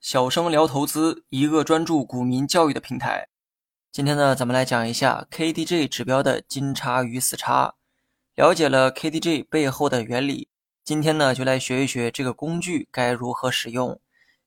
小生聊投资，一个专注股民教育的平台。今天呢，咱们来讲一下 KDJ 指标的金叉与死叉。了解了 KDJ 背后的原理，今天呢，就来学一学这个工具该如何使用。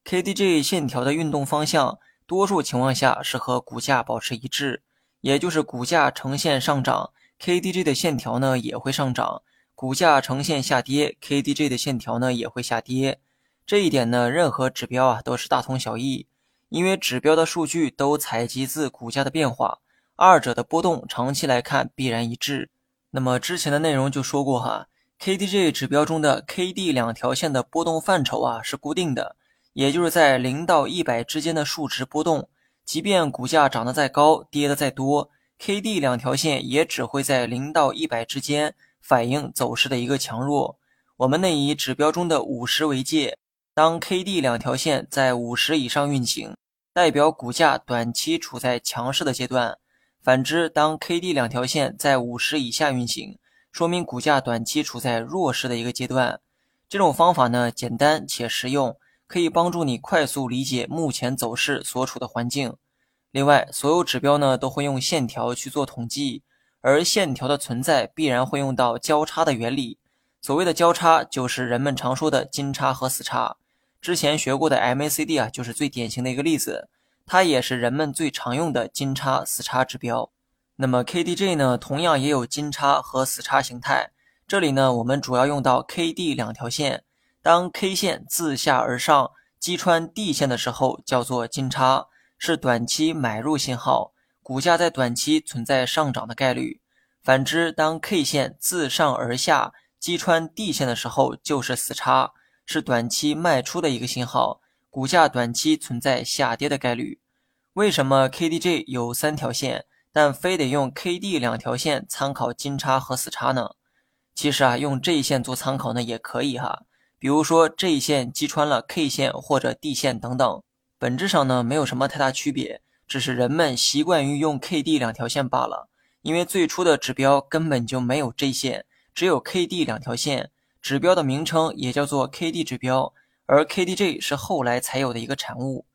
KDJ 线条的运动方向，多数情况下是和股价保持一致，也就是股价呈现上涨，KDJ 的线条呢也会上涨；股价呈现下跌，KDJ 的线条呢也会下跌。这一点呢，任何指标啊都是大同小异，因为指标的数据都采集自股价的变化，二者的波动长期来看必然一致。那么之前的内容就说过哈，KDJ 指标中的 KD 两条线的波动范畴啊是固定的，也就是在零到一百之间的数值波动，即便股价涨得再高，跌得再多，KD 两条线也只会在零到一百之间反映走势的一个强弱。我们内以指标中的五十为界。当 K D 两条线在五十以上运行，代表股价短期处在强势的阶段；反之，当 K D 两条线在五十以下运行，说明股价短期处在弱势的一个阶段。这种方法呢，简单且实用，可以帮助你快速理解目前走势所处的环境。另外，所有指标呢都会用线条去做统计，而线条的存在必然会用到交叉的原理。所谓的交叉，就是人们常说的金叉和死叉。之前学过的 MACD 啊，就是最典型的一个例子，它也是人们最常用的金叉死叉指标。那么 KDJ 呢，同样也有金叉和死叉形态。这里呢，我们主要用到 KD 两条线，当 K 线自下而上击穿 D 线的时候，叫做金叉，是短期买入信号，股价在短期存在上涨的概率。反之，当 K 线自上而下击穿 D 线的时候，就是死叉。是短期卖出的一个信号，股价短期存在下跌的概率。为什么 KDJ 有三条线，但非得用 KD 两条线参考金叉和死叉呢？其实啊，用这一线做参考呢也可以哈。比如说这一线击穿了 K 线或者 D 线等等，本质上呢没有什么太大区别，只是人们习惯于用 KD 两条线罢了。因为最初的指标根本就没有 J 线，只有 KD 两条线。指标的名称也叫做 KD 指标，而 KDJ 是后来才有的一个产物。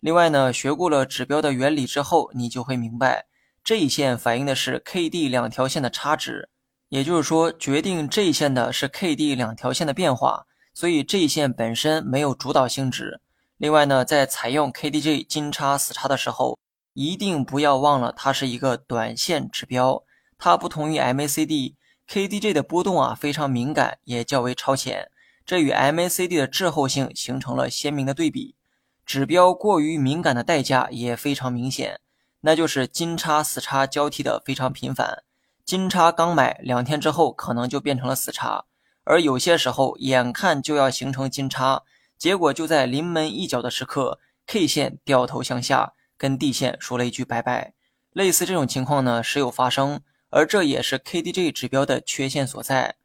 另外呢，学过了指标的原理之后，你就会明白，这一线反映的是 KD 两条线的差值，也就是说，决定这一线的是 KD 两条线的变化，所以这一线本身没有主导性质。另外呢，在采用 KDJ 金叉死叉的时候，一定不要忘了它是一个短线指标，它不同于 MACD。KDJ 的波动啊非常敏感，也较为超前，这与 MACD 的滞后性形成了鲜明的对比。指标过于敏感的代价也非常明显，那就是金叉死叉交替的非常频繁。金叉刚买两天之后，可能就变成了死叉，而有些时候眼看就要形成金叉，结果就在临门一脚的时刻，K 线掉头向下，跟 D 线说了一句拜拜。类似这种情况呢，时有发生。而这也是 KDJ 指标的缺陷所在。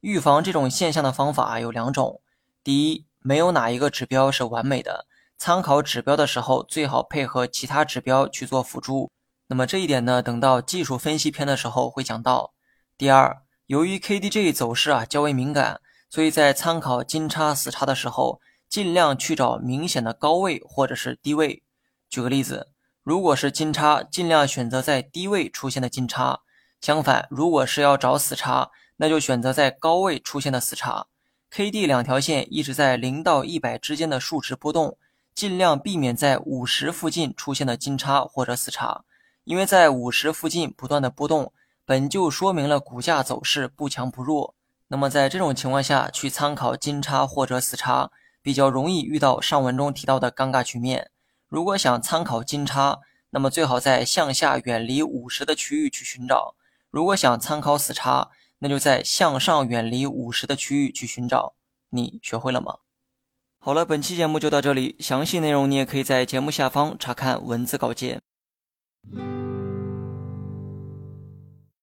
预防这种现象的方法有两种：第一，没有哪一个指标是完美的，参考指标的时候最好配合其他指标去做辅助。那么这一点呢，等到技术分析篇的时候会讲到。第二，由于 KDJ 走势啊较为敏感，所以在参考金叉死叉的时候，尽量去找明显的高位或者是低位。举个例子，如果是金叉，尽量选择在低位出现的金叉。相反，如果是要找死叉，那就选择在高位出现的死叉。K D 两条线一直在零到一百之间的数值波动，尽量避免在五十附近出现的金叉或者死叉，因为在五十附近不断的波动，本就说明了股价走势不强不弱。那么在这种情况下去参考金叉或者死叉，比较容易遇到上文中提到的尴尬局面。如果想参考金叉，那么最好在向下远离五十的区域去寻找。如果想参考死叉，那就在向上远离五十的区域去寻找。你学会了吗？好了，本期节目就到这里，详细内容你也可以在节目下方查看文字稿件。